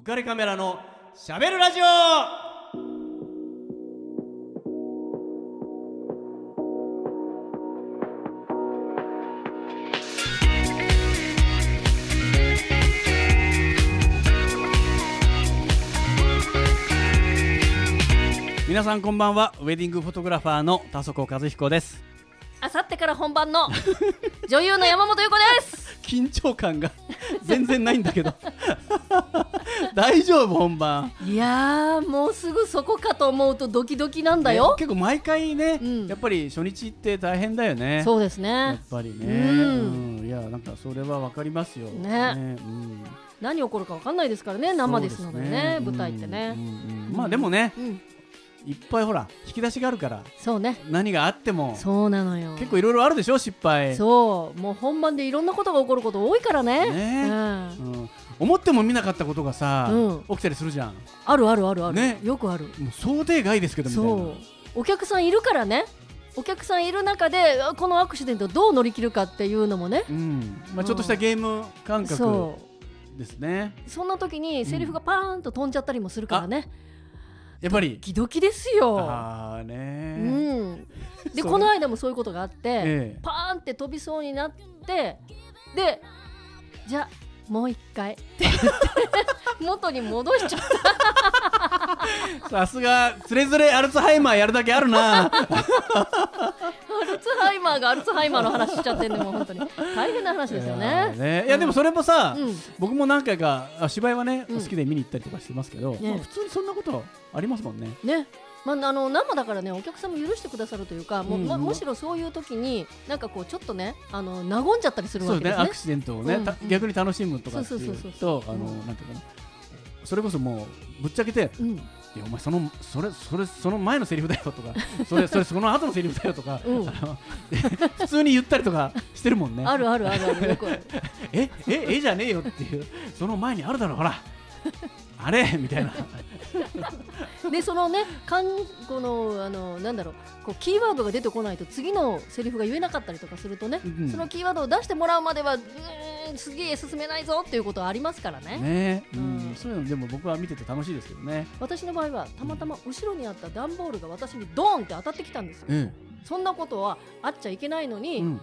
浮かれカメラのしゃべるラジオ。皆さんこんばんは。ウェディングフォトグラファーの田底和彦です。あさってから本番の女優の山本優子です。緊張感が全然ないんだけど 大丈夫本番。いやー、もうすぐそこかと思うとドキドキなんだねよ。結構毎回ね、うん。やっぱり初日って大変だよね。そうですやっね。ぱりね、うん。うん。いやなんかそれはわかりますよ。ね。うん、何起こるかわかんないですからね、生ですのでね、そう舞台ってね。うん。うんうん。まあでもねうん、いっぱいほら引き出しがあるからそうね。何があってもそうなのよ。結構いろいろあるでしょ失敗そう、もう本番でいろんなことが起こること多いからね。ねうん、うん、思っても見なかったことがさ、うん起きたりするじゃんあるあるあるある。ねよくある。もう想定外ですけどみたいなそう。お客さんいるからね。お客さんいる中であこのアクシデントをどう乗り切るかっていうのもね。うんまあ、ちょっとしたゲーム感覚。ですねそんな時にセリフがパーンと飛んじゃったりもするからね、やっぱり。ドキドキですよ。うああねん、でこの間もそういうことがあって、ええ。パーンって飛びそうになってでじゃあもう一回。って言って元に戻しちゃった。さすがつれづれアルツハイマーやるだけあるな。アルツハイマーがアルツハイマーの話しちゃってんでもう本当に。大変な話ですよね。ね。いやでもそれもさ、うん。僕も何回かあ芝居はね、うん。好きで見に行ったりとかしてますけど、ね。まあ普通にそんなことありますもんね。ねまあ、あの生だからねお客さんも許してくださるというか、もうむしろそういう時になんかこうちょっとねあの和んじゃったりするそうですね。わけですねアクシデントをね、逆に楽しむとかっていうとあの、うんなんていうかな。それこそもうぶっちゃけてうん。いやお前そのそれそれその前のセリフだよとか それそれその後のセリフだよとか、普通に言ったりとかしてるもんね。あるあるあるある えええじゃねえよっていうその前にあるだろほらあれ？みたいな。でそのねかんこのあのなんだろうこうキーワードが出てこないと次のセリフが言えなかったりとかするとね、うんそのキーワードを出してもらうまではうーんすげえ進めないぞっていうことはありますからね。ね、ううん。ん、そういうのでも僕は見てて楽しいですけどね。私の場合はたまたま後ろにあった段ボールが私にドーンって当たってきたんですよ。うん、そんなことはあっちゃいけないのに、うん、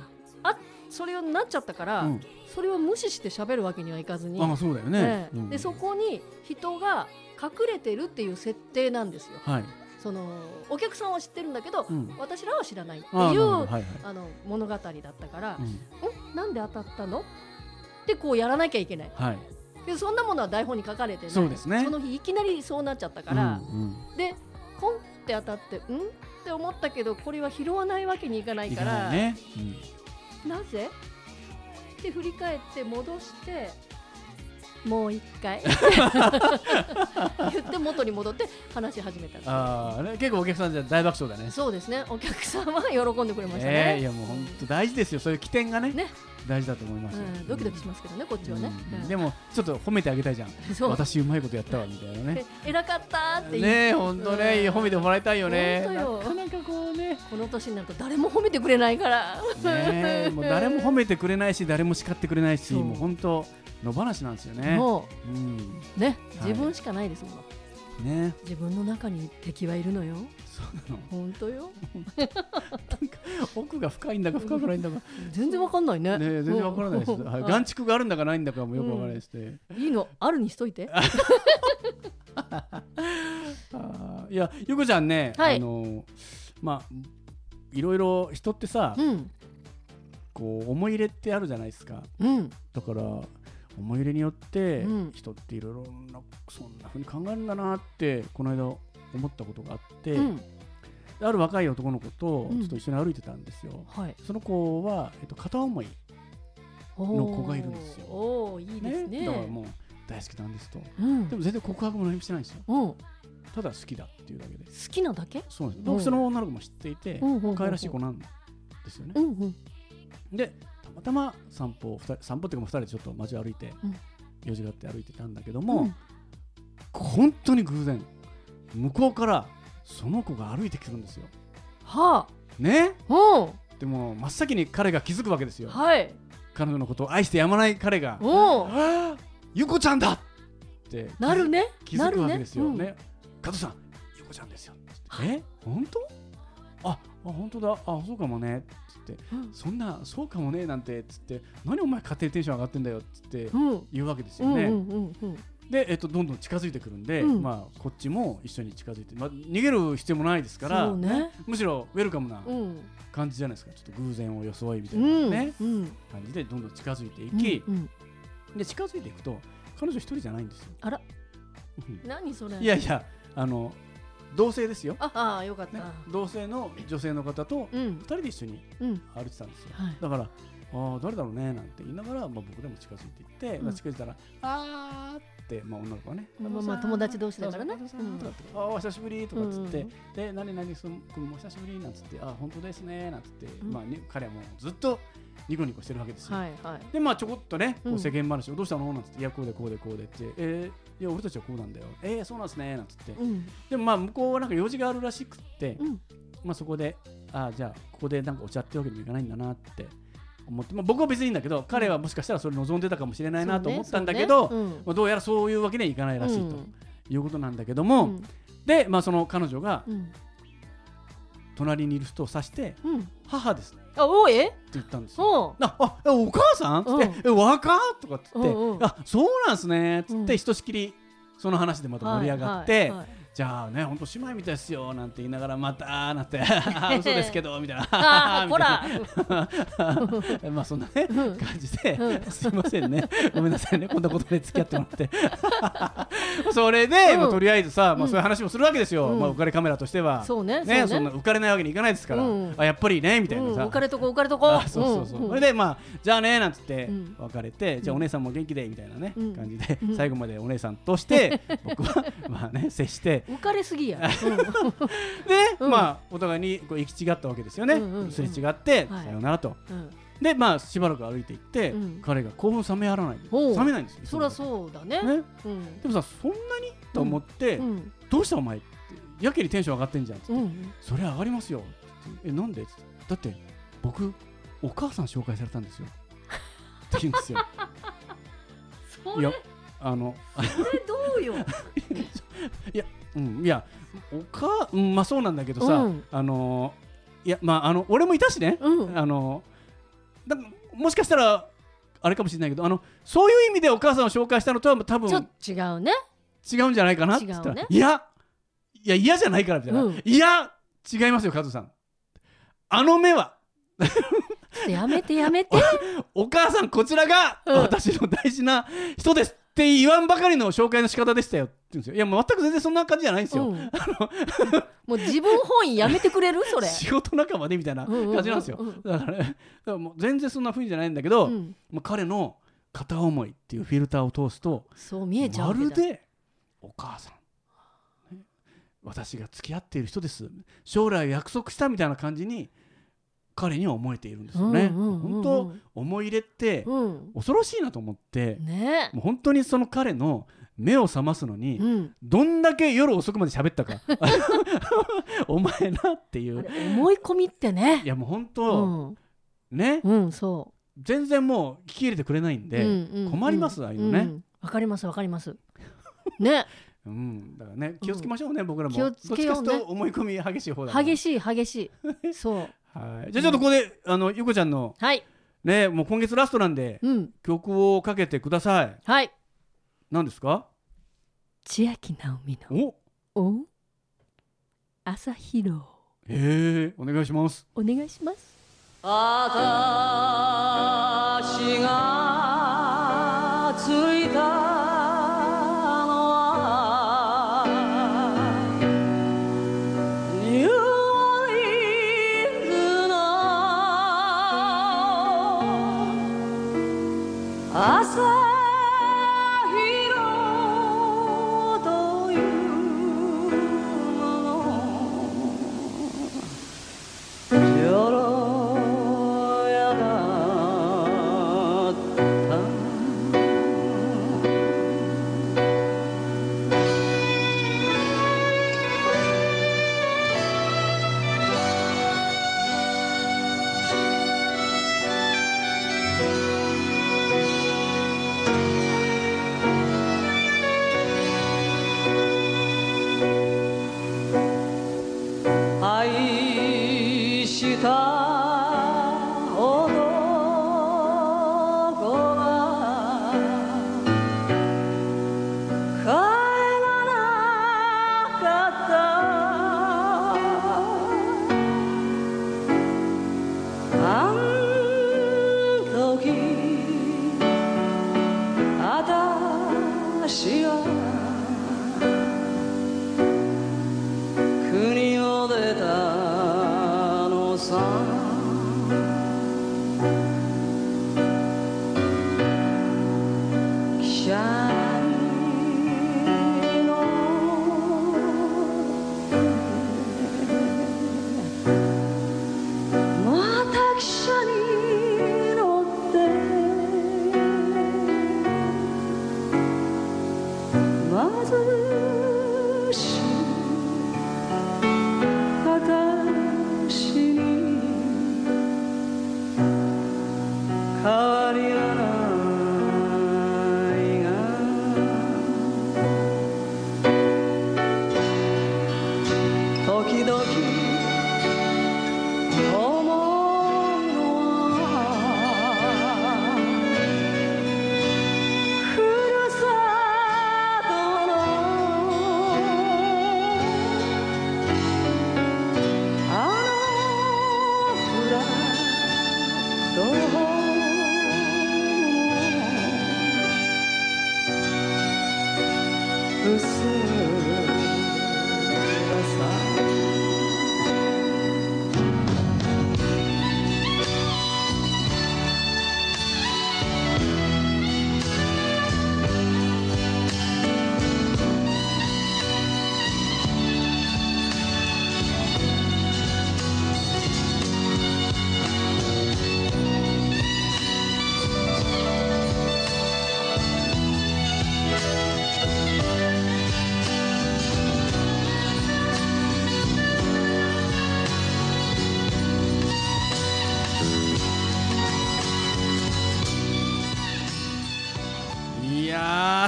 それになっちゃったから、うん。それを無視して喋るわけにはいかずに、あ、まあそうだよね。ね。うん。でそこに人が隠れてるっていう設定なんですよ。はい。そのお客さんは知ってるんだけど、うん。私らは知らないってあいうなるほど。はいはい。あの物語だったから、うん。んなんで当たったの？ってこうやらなきゃいけない。はい。でそんなものは台本に書かれてない。そうですね。その日いきなりそうなっちゃったから、うんでポンって当たってん？って思ったけどこれは拾わないわけにいかなうん、いからないね。なぜ？って振り返って戻して。もう一回。言って元に戻って話し始めたああ、ね、結構お客さんじゃ大爆笑だね。そうですね。お客さんは喜んでくれましたね。ねいやもう本当大事ですよ。そういう起点がね、ね大事だと思いますよ。うん、ドキドキしますけどねこっちはね、でもちょっと褒めてあげたいじゃん。私うまいことやったわみたいなね。で 偉かったーって言ね本当ね、うん。褒めてもらいたいよね。なかなかこうね。この年になると誰も褒めてくれないから。ねもう誰も褒めてくれないし誰も叱ってくれないしもう本当野放しなんですよね。もう。ねはい。自分しかないですもん、ね。自分の中に敵はいるのよ。そうなの。本当よ。奥が深いんだか深くないんだか。全然わかんないね。ね全然わからないです。うん。はい、眼蓄があるんだかないんだかもよくわからないですね。いいの？あるにしといて。あーいやゆこちゃんね、はい。あのまあいろいろ人ってさ、うん。こう思い入れってあるじゃないですか。うん。だから思い入れによって、うん。人っていろいろなそんな風に考えるんだなってこの間思ったことがあって、うん。ある若い男の子とうん。ちょっと一緒に歩いてたんですよ。はい。その子は、えっと、片思い、の子がいるんですよ。おいいですね。だからもう大好きなんですと。うん。でも全然告白も何もしてないんですよ。うん。好ただ好きだっていうだけで。きなだけ？そうです。うその女の子も知っていて、うん。うん。うん。うん可愛らしい子なんですよね。う。ん。うん。で、たまたま散歩散歩っていうかもう二人でちょっと街を歩いて、うん。用事があって歩いてたんだけども、うん。本当に偶然、向こうからその子が歩いてくるんですよ。はね？あう。んでも真っ先に彼が気づくわけですよ。はい。彼女のことを愛してやまない彼が、ああゆこちゃんだ！ってなるね。気づくわけですよ。なるね。加藤さんゆこちゃんですよ。え？本当？ああ本当だ。あそうかもねうん。そんなそうかもねなんてつって何お前勝手にテンション上がってんだよつってうん。うん言うわけですよね。うんうんうんうん。で、えっと、どんどん近づいてくるんで、うん。まあ、こっちも一緒に近づいて、まあ、逃げる必要もないですから、ね。むしろウェルカムなうん。感じじゃないですか。ちょっと偶然を装いみたういなんね、うん感じでどんどん近づいていき、うん。で近づいていくと彼女一人じゃないんですよ。あら。うん。何それ。いやいやあの同性ですよ、ああよかっねた、同性の女性の方とうん。二人で一緒にうん歩いてたんですよ。はいだからああ誰だろうねなんて言いながら、まあ、僕でも近づいていって、うん。まあ、近づいたらあーって、まあ、女の子はね、まあまあ友達同士だからねああお久しぶりとかっつって、うんで何々君も久しぶりなんつってあ本当ですねなんつって、うん。まあね、彼はもうずっとニコニコしてるわけですよ。はいはい。でまあちょこっとね、こううん世間話をどうしたのなんつって、いやこうでこうでこうでって、えー、いや俺たちはこうなんだよ、えー、そうなんですねなんつって、うん。でもまあ向こうはなんか用事があるらしくって、うん。まあそこで、あじゃあここでなんかお茶ってわけにもいかないんだなって思って、まあ僕は別にいいんだけど、彼はもしかしたらそれ望んでたかもしれないなと思ったんだけど、そうね。まあ、どうやらそういうわけにはいかないらしいとうんいうことなんだけどうも、ん。で、まあその彼女がうん。隣にいる人を指して、うん。母ですってあおえ言ったんですよ。あお母さん？つって、うん。え若？っとかっつって、あそうなんすね。っつって、うん。ひとしきりその話でまた盛り上がって、はいはいはいじゃあね本当姉妹みたいですよなんて言いながらまたなんて あ嘘ですけどみたいな。あーみたいこら。な まあそんなねうん。感じで、うん。すいませんね。ごめんなさいね。こんなことで付き合ってもらって。それで、うん。まあ、とりあえずさ、まあ、うん。そういう話もするわけですよ、うん。まあ、浮かれカメラとしては。そうねねそんな浮かれないわけにいかないですから、うん。あやっぱりねみたいなさ、うん。浮かれとこ浮かれとこあそうそうそう、それでまあじゃあねなんつってうん。別れて、じゃあお姉さんも元気でみたいなね、うん。感じで、うん。最後までお姉さんとして僕はまあね接して浮かれすぎや で、うん。まあお互いにこう行き違ったわけですよね、すれ違って、はい。さよならと。うん。でまあしばらく歩いていって、うん。彼が興奮冷めやらない。冷めないんですよそりゃそうだね。でもさそんなにと思って、うん。どうしたお前ってやけにテンション上がってんじゃんって、うんそれ上がりますよえなんで？だって僕お母さん紹介されたんですよ。って言うんですよ。そいやあのれどうよ うん、いや、おか、うん、まあそうなんだけどさ、うん。あのーいや、まあ、あの、俺もいたしね、うん。あのーだもしかしたら、あれかもしれないけど、あの、そういう意味でお母さんを紹介したのとは、多分ちょっと違うね。違うんじゃないかなって言ったら、ね。いや、いや、嫌じゃないからみたい。な、うん。いや、違いますよ、加藤さん。あの目は、やめてやめて。お母さん、こちらがうん。私の大事な人ですって言わんばかりの紹介の仕方でしたよって言うんですよ。いや、もう全く全然そんな感じじゃないんですよ。うん もう自分本位やめてくれる？それ仕事仲間でみたいな感じなんですよ。うんうんだからね、だからもう全然そんな雰囲気じゃないんだけど、うんもう彼の片思いっていうフィルターを通すと、そう見えちゃうまるでお母さん、ね私が付き合っている人です。将来約束したみたいな感じに彼には思えているんですよね。本当思い入れってうん。恐ろしいなと思って、ね。もう本当にその彼の目を覚ますのに、うん。どんだけ夜遅くまで喋ったか。お前なっていう。思い込みってね。いやもう本う当、ん。ね。うんそ全然もう聞き入れてくれないんうで、困りますうんああいうのね。んわかりますわかります。ね。うんだからね気をつけましょうね、僕らも。気をつけようね。思い込み激しい方だ激しい激しい。そうはい。じゃあちょっとここで、あのゆこちゃんのはい。ねもう今月ラストなんでうん。曲をかけてください。はい。何ですか？千秋直美のお？お？朝広へえお願いします。お願いします。私がついが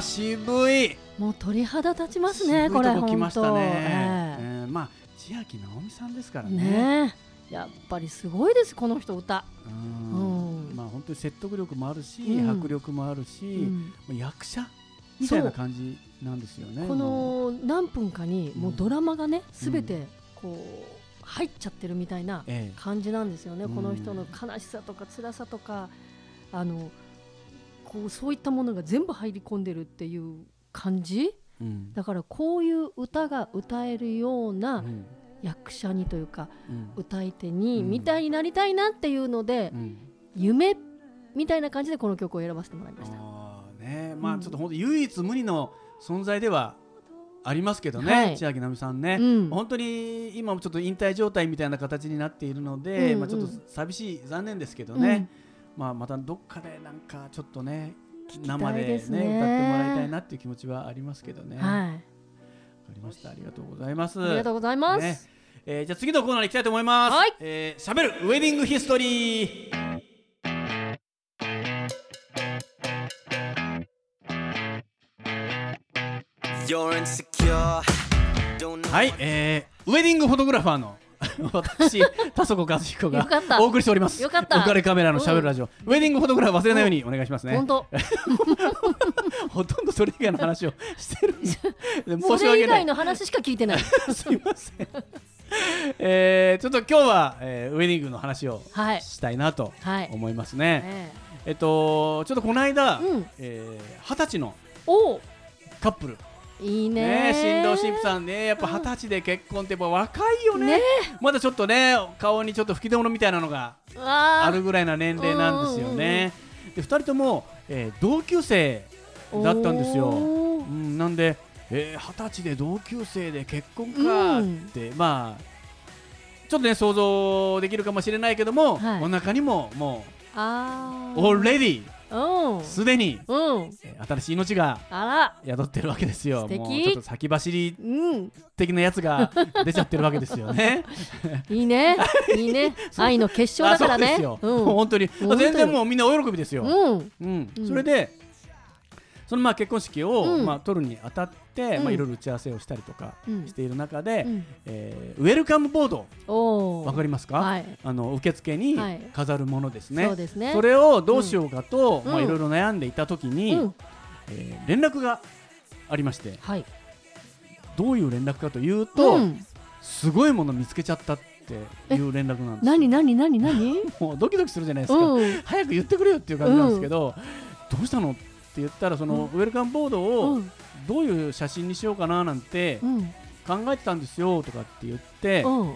渋い。もう鳥肌立ちますねこれとこ来ましたね、本当。ええ。ーまあ千秋直美さんですからえね。ねえ。やっぱりすごいですこの人歌、うん。うん。まあ本当に説得力もあるし、うん。迫力もあるし、うん。役者みたいな感じなんですよねこの何分かにもうドラマがねうん。すべてこう入っちゃってるみたいなえ。感じなんですよね、うん。この人の悲しさとか辛さとかあのこうそういったものが全部入り込んでるっていう感じ？えうん。だからこういう歌が歌えるよううなん。役者にというかうん。歌い手にうんみたいになりたいなっていうので、うん。夢みたいな感じでこの曲を選ばせてもらいました。ね。まうん。あちょっと本当唯一無二の存在ではありますけどね、はい。千秋直美さんね、うん。本当に今もちょっと引退状態みたいな形になっているので、うんうん。まあ、ちょっと寂しい残念ですけどね、まあ、またどっかでなんかちょっとね生でねですね歌ってもらいたいなっていう気持ちはありますけどね。わ、かはい、りましたありがとうございます。ありがとうございます。ねえーじゃあ次のコーナーに行きたいと思います。はいえーしゃべるウェディングヒストリー。はい、えー、ウェディングフォトグラファーの 私田底和彦がお送りしております。よかったおかれカメラのしゃべるラジオ、ウェディングフォトグラフ忘れないようにお願いしますね。本当、ほとんどそれ以外の話をしてるんでで申そし訳ないれ以外。の話しか聞いてない。すいません。えー、ちょっと今日は、えー、ウェディングの話をはい。したいなとはい。思いますね。ええっとちょっとこの間、うんえー二十歳のカップルいいね。ね新郎新婦さんねやっぱ二十歳で結婚ってやっぱ若いよね。ね。まだちょっとね顔にちょっと吹き出物みたいなのがああるぐらいな年齢なんですよね。で二人とも、えー同級生だったんですよ。うん、なんでえー二十、歳で同級生で結婚かって、まあちょっとね想像できるかもしれないけども、はい。お腹にももうオー。レディうんすでに、新しい命が宿ってるわけですよ。もうちょっと先走りうん。的なやつが出ちゃってるわけですよね。いいね。いいね。愛の結晶だからね。う本当に。全然もうみんなお喜びですよ。うん。うん。うん。それでそのまあ結婚式を、うん。まあ、取るにあたって、うん。まあ、いろいろ打ち合わせをしたりとかうん。している中で、うん。えーウェルカムボードわかりますか、はい。あの受付にはい。飾るものですね。それをどうしようかと、うん。まあ、いろいろ悩んでいた時に、うん。えー連絡がありましてはい。どういう連絡かというと、うん。すごいもの見つけちゃったっていう連絡なんですよ。何何何何？もうドキドキするじゃないですか、うん。早く言ってくれよっていう感じなんですけど、どうしたの？って言ったらその、ウェルカムボードをうん。どういう写真にしようかななんてうん。考えてたんですよとかって言ってうん。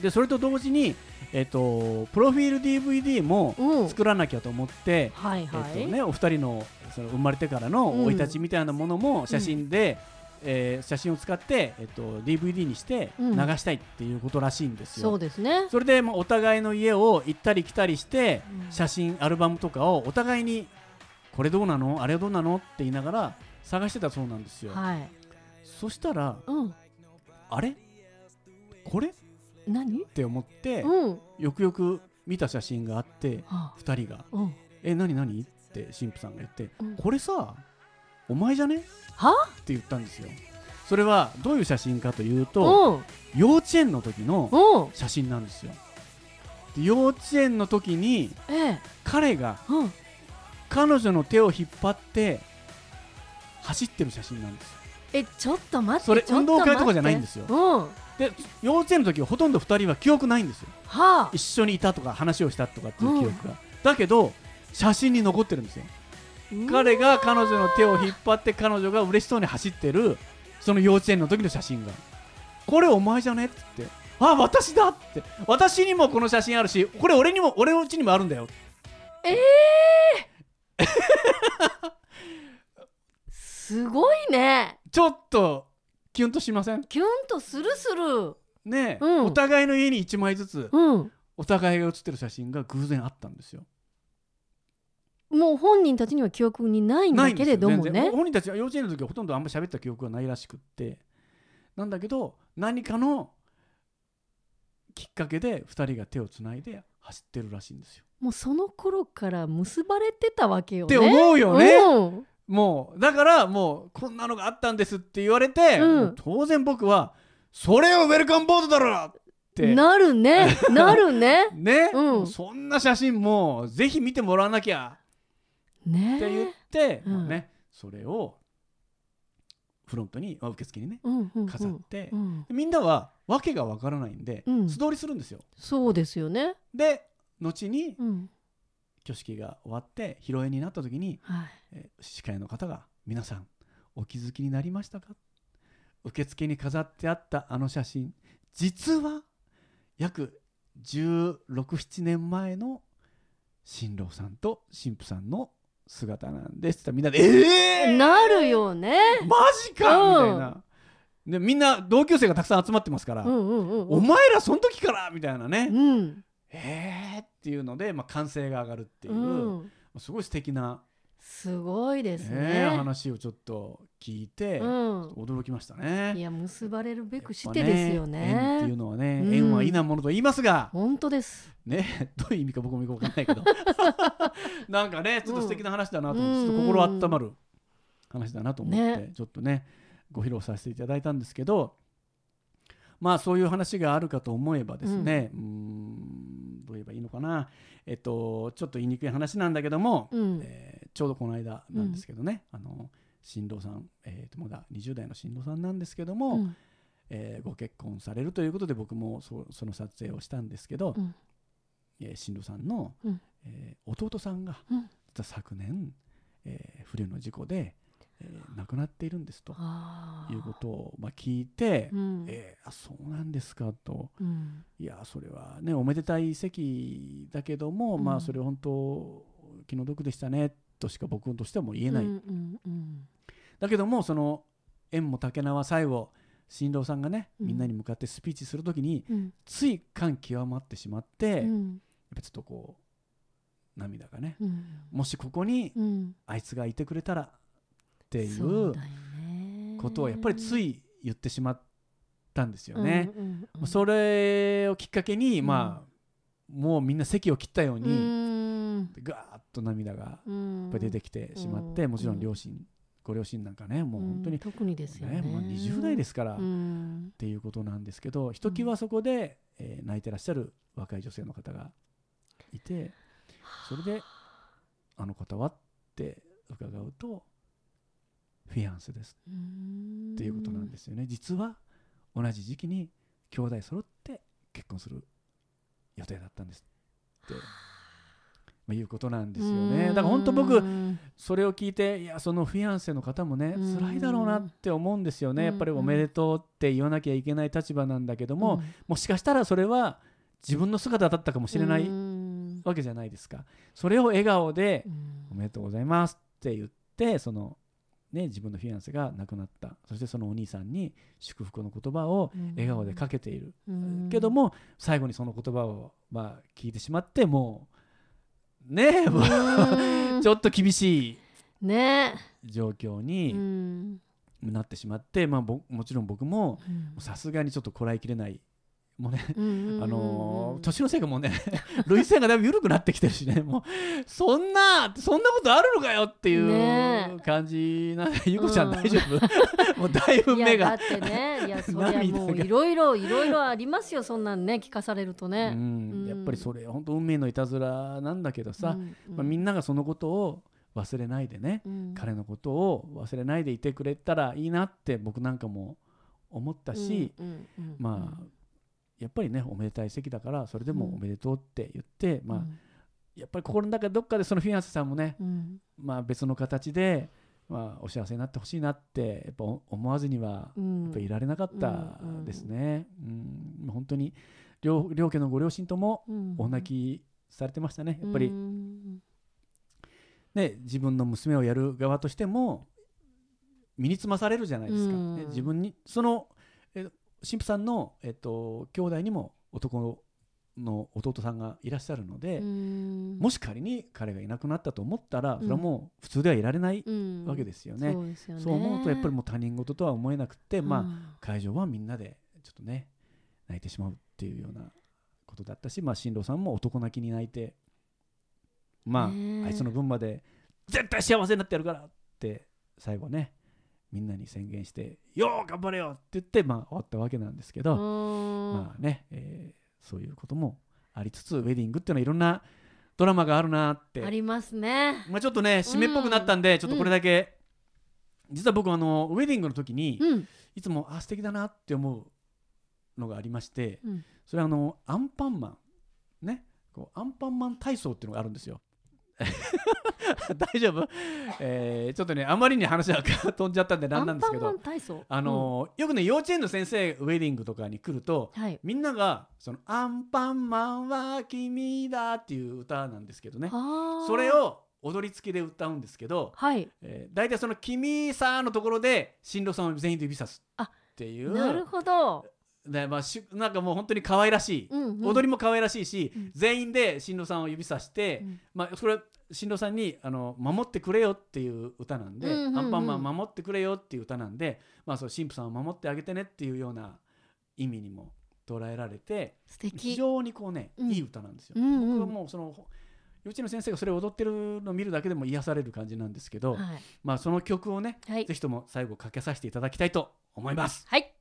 でそれと同時に、えっとプロフィール DVD もうん。作らなきゃと思って、えっとね、お二人のその生まれてからのうん生い立ちみたいなものも写真で、えー写真を使って、えっと DVD にしてうん。流したいっていうことらしいんですよ。そうですね。それで、まあ、お互いの家を行ったり来たりして、うん。写真アルバムとかをお互いにこれどうなの？あれはどうなの？って言いながら探してたそうなんですよ。はい。そしたらうん。あれ？これ？っ何て思って、うん。よくよく見た写真があっては2人が。あうん「え何何?」って神父さんが言って「うん。これさお前じゃね?」はって言ったんですよ。それはどういう写真かというとうん。幼稚園の時のうん。写真なんですよ。で幼稚園の時にええ。彼がうん彼女の手を引っ張って走ってる写真なんですよ。えちょっと待ってそれ運動会とかじゃないんですよ。うん。はで幼稚園の時はほとんど2人は記憶ないんですよ。あ。一緒にいたとか話をしたとかっていう記憶が、だけど写真に残ってるんですよ。彼が彼女の手を引っ張って彼女が嬉しそうに走ってるその幼稚園の時の写真が。これお前じゃねって言って。あ私だって。私にもこの写真あるしこれ俺にも俺のうちにもあるんだよええすごいね。ちょっとキュンとしません？キュンとするする。ねえ、うん。お互いの家に1枚ずつうん。お互いが写ってる写真が偶然あったんですよ。もう本人たちには記憶にないんだけれどもね。本人たちは幼稚園の時はほとんどあんま喋った記憶がないらしくって。なんだけど何かのきっかけで2人が手をつないで走ってるらしいんですよ。もうその頃から結ばれてたわけよね。って思うよね。うん。もうだからもうこんなのがあったんですって言われて、うん。当然僕はそれをウェルカムボードだろって。なるね。なるね。ね、うん。そんな写真もぜひ見てもらわなきゃ。ね。って言って、うん。まあね、それをフロントに、まあ、受付にねうんうんうん。飾って、うん。みんなは訳がわからないんで、うん。素通りするんですよ。そうですよね。で後にうん。挙式が終わって披露宴になった時に、はい。えー司会の方が「皆さんお気づきになりましたか?」受付に飾ってあったあの写真。実は約1617年前の新郎さんと新婦さんの姿なんです。ってみんなで「えー!」なるよね。マジか！うん。みたいな。でみんな同級生がたくさん集まってますから、うんうんうんお前らその時から！みたいなね、うん。えーっていうので、まあ、歓声が上がるっていう、うん。すごい素敵な、すごいですね。ね話をちょっと聞いて、うん。驚きましたね。いや結ばれるべくしてですよ縁っていうねのはね、うん。縁はいいなものと言いますが、本当です。ね、どういう意味か僕もよくわかんないけど。なんかねちょっと素敵な話だなとう。ん。ちょっと心温まる話だなと思って、ね。ちょっとねご披露させていただいたんですけどまあそういう話があるかと思えばですね、うーんなえっとちょっと言いにくい話なんだけども、うん。えーちょうどこの間なんですけどね、あの新郎さん、えーとまだ20代の新郎さんなんですけども、うん。えーご結婚されるということで僕もそその撮影をしたんですけど、うん。えー新郎さんの、うん。えー弟さんが、昨年、えー不慮の事故で、えー亡くなっているんですと。いうことを、まあ、聞いて、うん。えーあそうなんですかと。うん。いやそれはねおめでたい席だけども、うん。まあそれ本当気の毒でしたねとしか僕としてはもう言えない、うんうんうん。だけどもその縁も竹縄最後新郎さんがねうん。みんなに向かってスピーチするときに、うん。つい感極まってしまって、やっうんぱちょっとこう涙がねうん。もしここにうん。あいつがいてくれたらっていうことをやっぱりつい言ってしまったんですよね。うんうんうんまあそれをきっかけに、うん。まあもうみんな席を切ったよううに、ん。ガーッと涙がやうん。っぱり出てきてしまって、うん。もちろん両親、ご両親なんかねもう本当に、うん特にですよね。ねもう20代ですから、うっんていうことなんですけどひときわそこで、えー泣いてらっしゃる若い女性の方がいてそれで「あの方は?」って伺うと「フィアンセです」うんっていうことなんですよね。実は同じ時期に兄弟揃って結婚する予定だったんですって、まあいうことなんですよね。だから本当僕それを聞いていやそのフィアンセの方もねうん。辛いだろうなって思うんですよね。うん。やっぱりおめでとうって言わなきゃいけない立場なんだけども、もしかしたらそれは自分の姿だったかもしれないうん。わけじゃないですか。それを笑顔でうん。おめでとうございますって言ってそのね自分のフィアンセが亡くなった。そしてそのお兄さんに祝福の言葉を笑顔でかけている、うん。けども最後にその言葉をまあ聞いてしまってもうねえもううん ちょっと厳しいね。状況うにん。なってしまって、まあ、ぼもちろん僕もうん。さすがにちょっとこらえきれないもうね、うんあのーうん。年のせいかもうね 涙腺がだいぶ緩くなってきてるしねもうそんなそんなことあるのかよっていねう感じな、ゆうこちゃんうん大丈夫？もうだいぶ目が。だってねいや そりゃもういろいろいろいろありますよそんなんね聞かされるとうね、ん、やっぱりそれ本当運命のいたずらなんだけどさ、うんまあ、みんながそのことを忘れないでね、うん。彼のことを忘れないでいてくれたらいいなって僕なんかも思ったし、うんうんうん。まあやっぱりねおめでたい席だからそれでもうん。おめでとうって言って、まあうん。やっぱり心の中どっかでそのフィアンセさんもね、うん。まあ、別の形で、まあ、お幸せになってほしいなってやっぱ思わずにはうん。やっぱいられなかったですね。うん。本当に両両家のご両親ともうん。お泣きされてましたね。やっぱり、うんね、自分の娘をやる側としても身につまされるじゃないですか、うん。ね自分にそのえ神父さんの、えっと、兄弟にも男の弟さんがいらっしゃるので、うん。もし仮に彼がいなくなったと思ったら、それはもう普通ではいられないうん。わけですよね。そうですよね。そう思うとやっぱりもう他人事とは思えなくて、まああ会場はみんなでちょっとね泣いてしまうっていうようなことだったし、まあ、新郎さんも男泣きに泣いてまあ、あいつの分まで絶対幸せになってやるからって最後ねみんなに宣言して「よー頑張れよ!」って言って、まあ、終わったわけなんですけど、まあね、えーそういうこともありつつウェディングっていうのはいろんなドラマがあるなって。ありますね。まあ、ちょっとね締めっぽくなったんで、ちょっとこれだけ、実は僕あのウェディングの時に、うん。いつもあ素敵だなって思うのがありましてうん。それはあのアンパンマンねこうアンパンマン体操っていうのがあるんですよ 大丈夫、えーちょっとねあまりに話が飛んじゃったんでなんなんですけどあのーよくね幼稚園の先生ウェディングとかに来るとうんはい。みんながその「アンパンマンは君だ」っていう歌なんですけどね。はあそれを踊り付きで歌うんですけど、はい。えー、大体その「君さ」のところで新郎さんを全員で指さすあっていう。なるほどでまあ、しなんかもう本当に可愛らしい、うんうん。踊りも可愛らしいし、うん。全員で新郎さんを指さして、うん。まあ、それは新郎さんにあの守ってくれよっていう歌なんで、うんうんうん。アンパンマン守ってくれよっていう歌なんで、まあ、そう神父さんを守ってあげてねっていうような意味にも捉えられて素敵。非常にこうね、うん。いい歌なんですよ。うんうん。僕はもうその幼稚園の先生がそれを踊ってるのを見るだけでも癒される感じなんですけど、はい。まあ、その曲をね、はい。ぜひとも最後かけさせていただきたいと思います。はい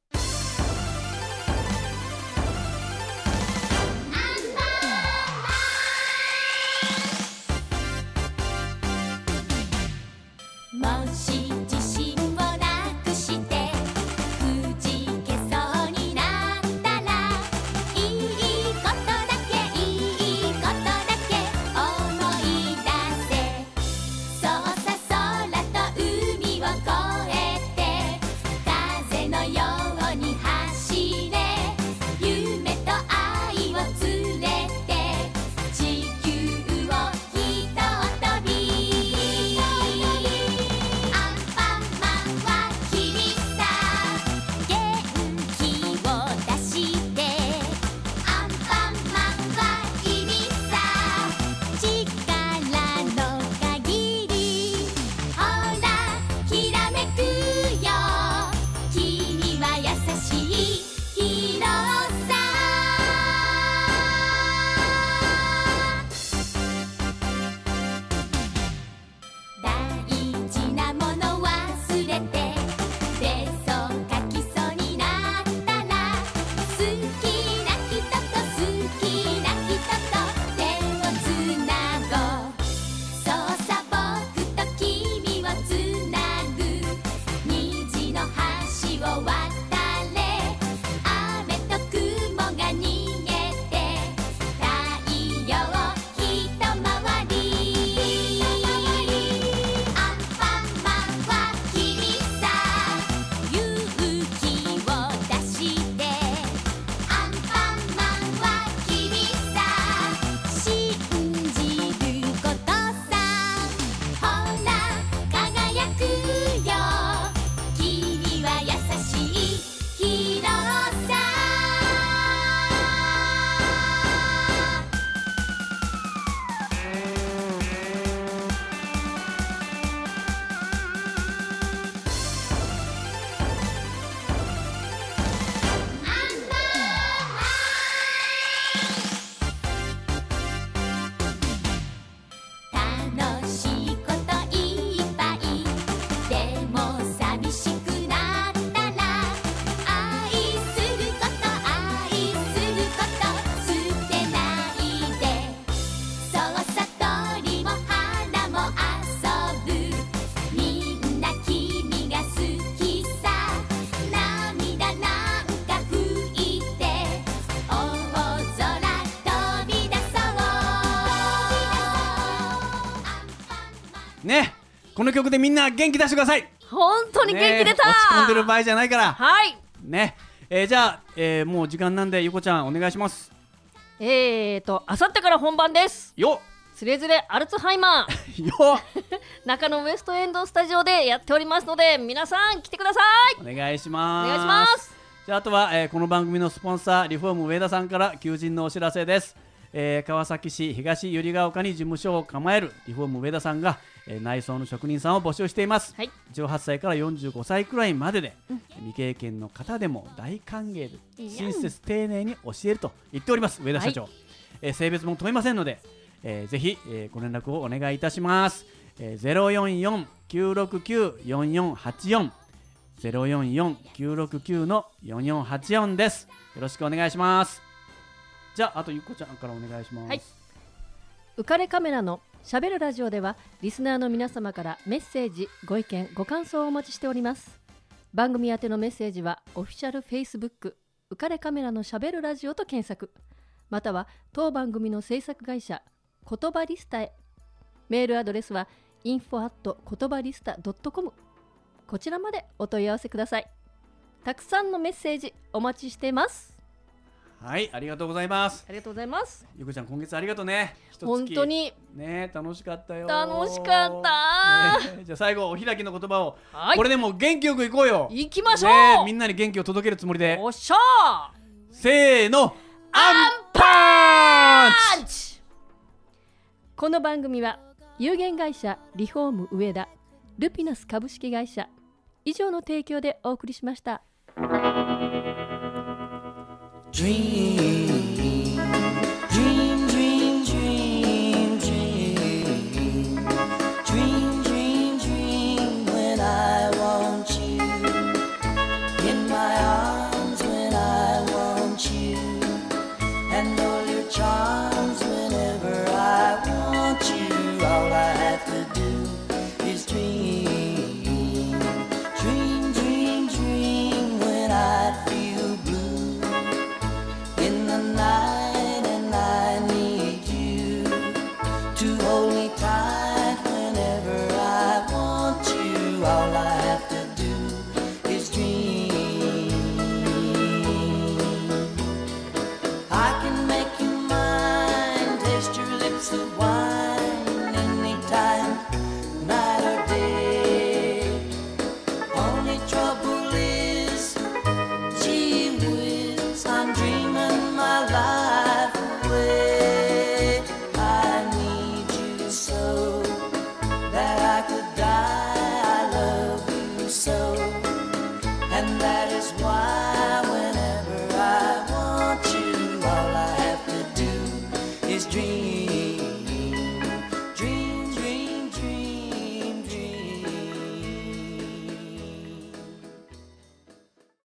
この曲でみんな元気出してください。本当に元気出た、ね落ち込んでる場合じゃないから。はい。ね。えーじゃあ、えーもう時間なんでゆこちゃんお願いします。えーとあさってから本番です。よつれづれアルツハイマー。っ よっ。中野ウエストエンドスタジオでやっておりますので皆さん来てください。お願いしおます。願いします。じゃああとは、えーこの番組のスポンサーリフォーム上田さんから求人のお知らせです、えー川崎市東百合ヶ丘に事務所を構えるリフォーム上田さんが、えー内装の職人さんを募集しています、はい。18歳から45歳くらいまでで、未経験の方でも大歓迎で親切丁寧に教えると言っております上田社長、えー性別も問いませんので、えーぜひ、えーご連絡をお願いいたします、えー、044-969-4484 044-969の4484です。よろしくお願いしますじゃああとゆっこちゃんからお願いします。はい。浮かれカメラのしゃべるラジオではリスナーの皆様からメッセージご意見ご感想をお待ちしております。番組宛てのメッセージはオフィシャルフェイスブック浮かれカメラのしゃべるラジオと検索。または当番組の制作会社言葉リスタへ。メールアドレスは info 言葉リスタ .com こちらまでお問い合わせください。たくさんのメッセージお待ちしてます。はいありがとうございます。ありがとうございます。ゆっこちゃん今月ありがとうね本当に。ね楽しかったよ。楽しかった。ねじゃあ最後お開きの言葉を、はい。これでもう元気よくいこうよ。行きましょう、ねみんなに元気を届けるつもりで。おっしゃー。せーの。アンパンチパンチ。この番組は有限会社リフォーム上田ルピナス株式会社以上の提供でお送りしました。Dream,